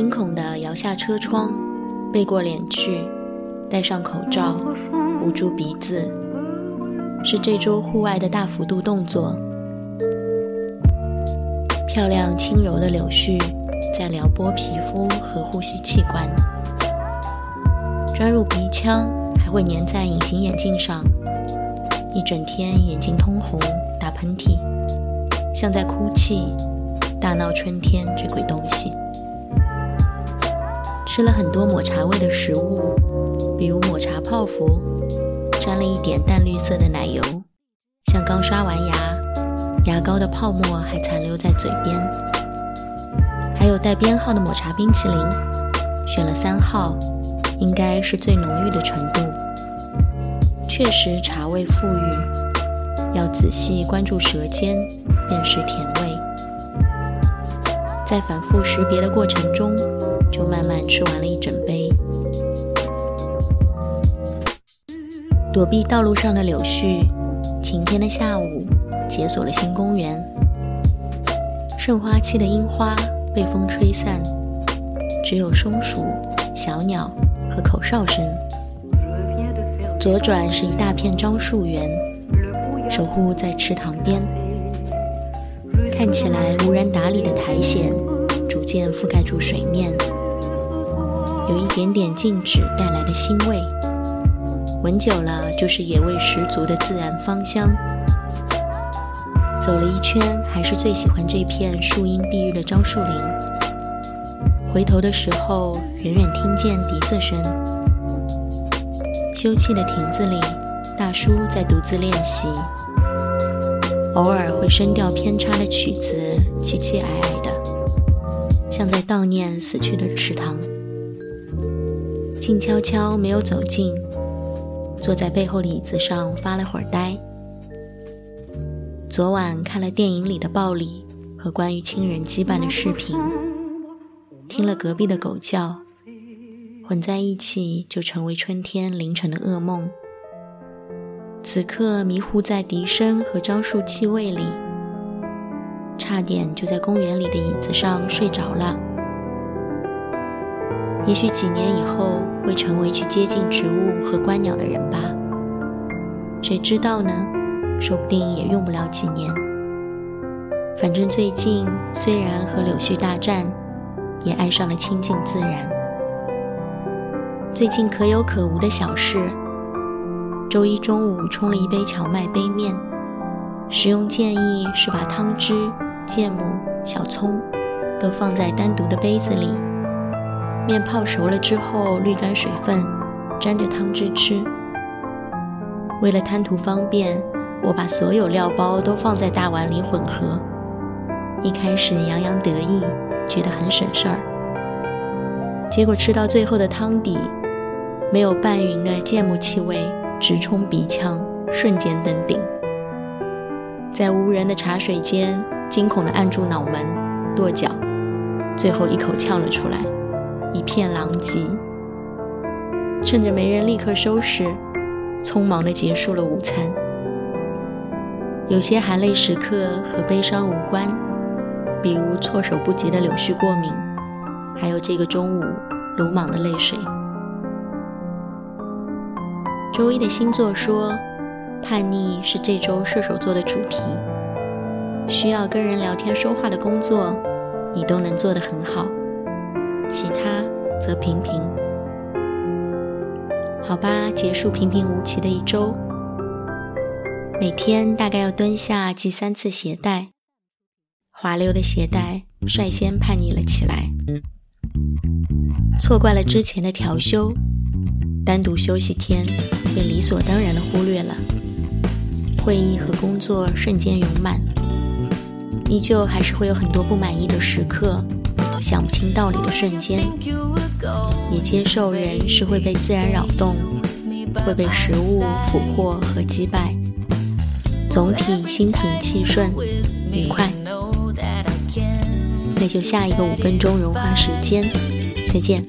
惊恐地摇下车窗，背过脸去，戴上口罩，捂住鼻子，是这周户外的大幅度动作。漂亮轻柔的柳絮在撩拨皮肤和呼吸器官，钻入鼻腔，还会粘在隐形眼镜上，一整天眼睛通红，打喷嚏，像在哭泣，大闹春天这鬼东西。吃了很多抹茶味的食物，比如抹茶泡芙，沾了一点淡绿色的奶油，像刚刷完牙。牙膏的泡沫还残留在嘴边，还有带编号的抹茶冰淇淋，选了三号，应该是最浓郁的程度。确实茶味馥郁，要仔细关注舌尖，辨识甜味。在反复识别的过程中，吃完了一整杯。躲避道路上的柳絮，晴天的下午。解锁了新公园，盛花期的樱花被风吹散，只有松鼠、小鸟和口哨声。左转是一大片樟树园，守护在池塘边，看起来无人打理的苔藓逐渐覆盖住水面，有一点点静止带来的腥味，闻久了就是野味十足的自然芳香。走了一圈，还是最喜欢这片树荫蔽日的樟树林。回头的时候，远远听见笛子声。休憩的亭子里，大叔在独自练习，偶尔会声调偏差的曲子，凄凄哀哀的，像在悼念死去的池塘。静悄悄，没有走近，坐在背后的椅子上发了会儿呆。昨晚看了电影里的暴力和关于亲人羁绊的视频，听了隔壁的狗叫，混在一起就成为春天凌晨的噩梦。此刻迷糊在笛声和樟树气味里，差点就在公园里的椅子上睡着了。也许几年以后会成为去接近植物和观鸟的人吧，谁知道呢？说不定也用不了几年。反正最近虽然和柳絮大战，也爱上了亲近自然。最近可有可无的小事。周一中午冲了一杯荞麦杯面，使用建议是把汤汁、芥末、小葱都放在单独的杯子里，面泡熟了之后滤干水分，沾着汤汁吃。为了贪图方便。我把所有料包都放在大碗里混合，一开始洋洋得意，觉得很省事儿。结果吃到最后的汤底，没有拌匀的芥末气味直冲鼻腔，瞬间登顶。在无人的茶水间，惊恐地按住脑门，跺脚，最后一口呛了出来，一片狼藉。趁着没人立刻收拾，匆忙地结束了午餐。有些含泪时刻和悲伤无关，比如措手不及的柳絮过敏，还有这个中午鲁莽的泪水。周一的星座说，叛逆是这周射手座的主题。需要跟人聊天说话的工作，你都能做得很好，其他则平平。好吧，结束平平无奇的一周。每天大概要蹲下系三次鞋带，滑溜的鞋带率先叛逆了起来，错怪了之前的调休，单独休息天被理所当然的忽略了，会议和工作瞬间涌满，依旧还是会有很多不满意的时刻，想不清道理的瞬间，也接受人是会被自然扰动，会被食物俘获和击败。总体心平气顺，愉快。那就下一个五分钟融化时间，再见。